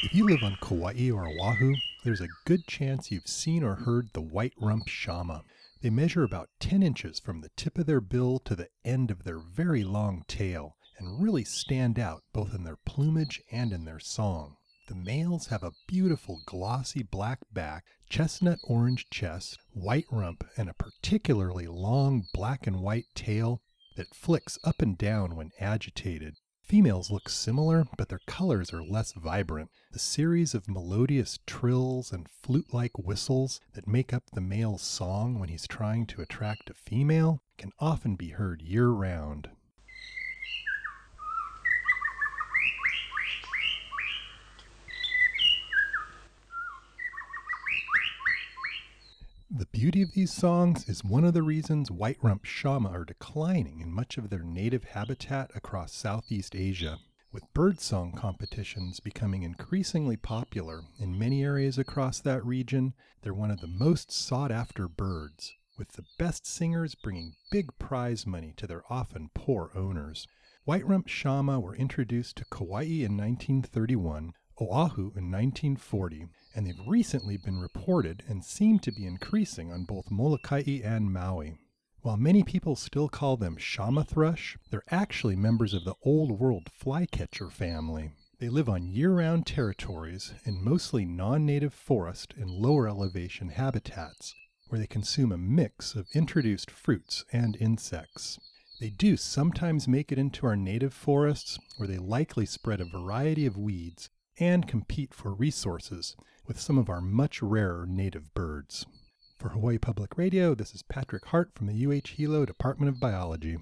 If you live on Kauai or Oahu, there's a good chance you've seen or heard the white rump shama. They measure about 10 inches from the tip of their bill to the end of their very long tail and really stand out both in their plumage and in their song. The males have a beautiful glossy black back, chestnut orange chest, white rump, and a particularly long black and white tail that flicks up and down when agitated. Females look similar, but their colors are less vibrant. The series of melodious trills and flute like whistles that make up the male's song when he's trying to attract a female can often be heard year round. The beauty of these songs is one of the reasons white rump shama are declining in much of their native habitat across Southeast Asia. With birdsong competitions becoming increasingly popular in many areas across that region, they're one of the most sought after birds, with the best singers bringing big prize money to their often poor owners. White rump shama were introduced to Kauai in 1931 Oahu in 1940, and they've recently been reported and seem to be increasing on both Molokai and Maui. While many people still call them shama thrush, they're actually members of the Old World flycatcher family. They live on year round territories in mostly non native forest and lower elevation habitats, where they consume a mix of introduced fruits and insects. They do sometimes make it into our native forests, where they likely spread a variety of weeds and compete for resources with some of our much rarer native birds. For Hawaii Public Radio, this is Patrick Hart from the UH Hilo Department of Biology.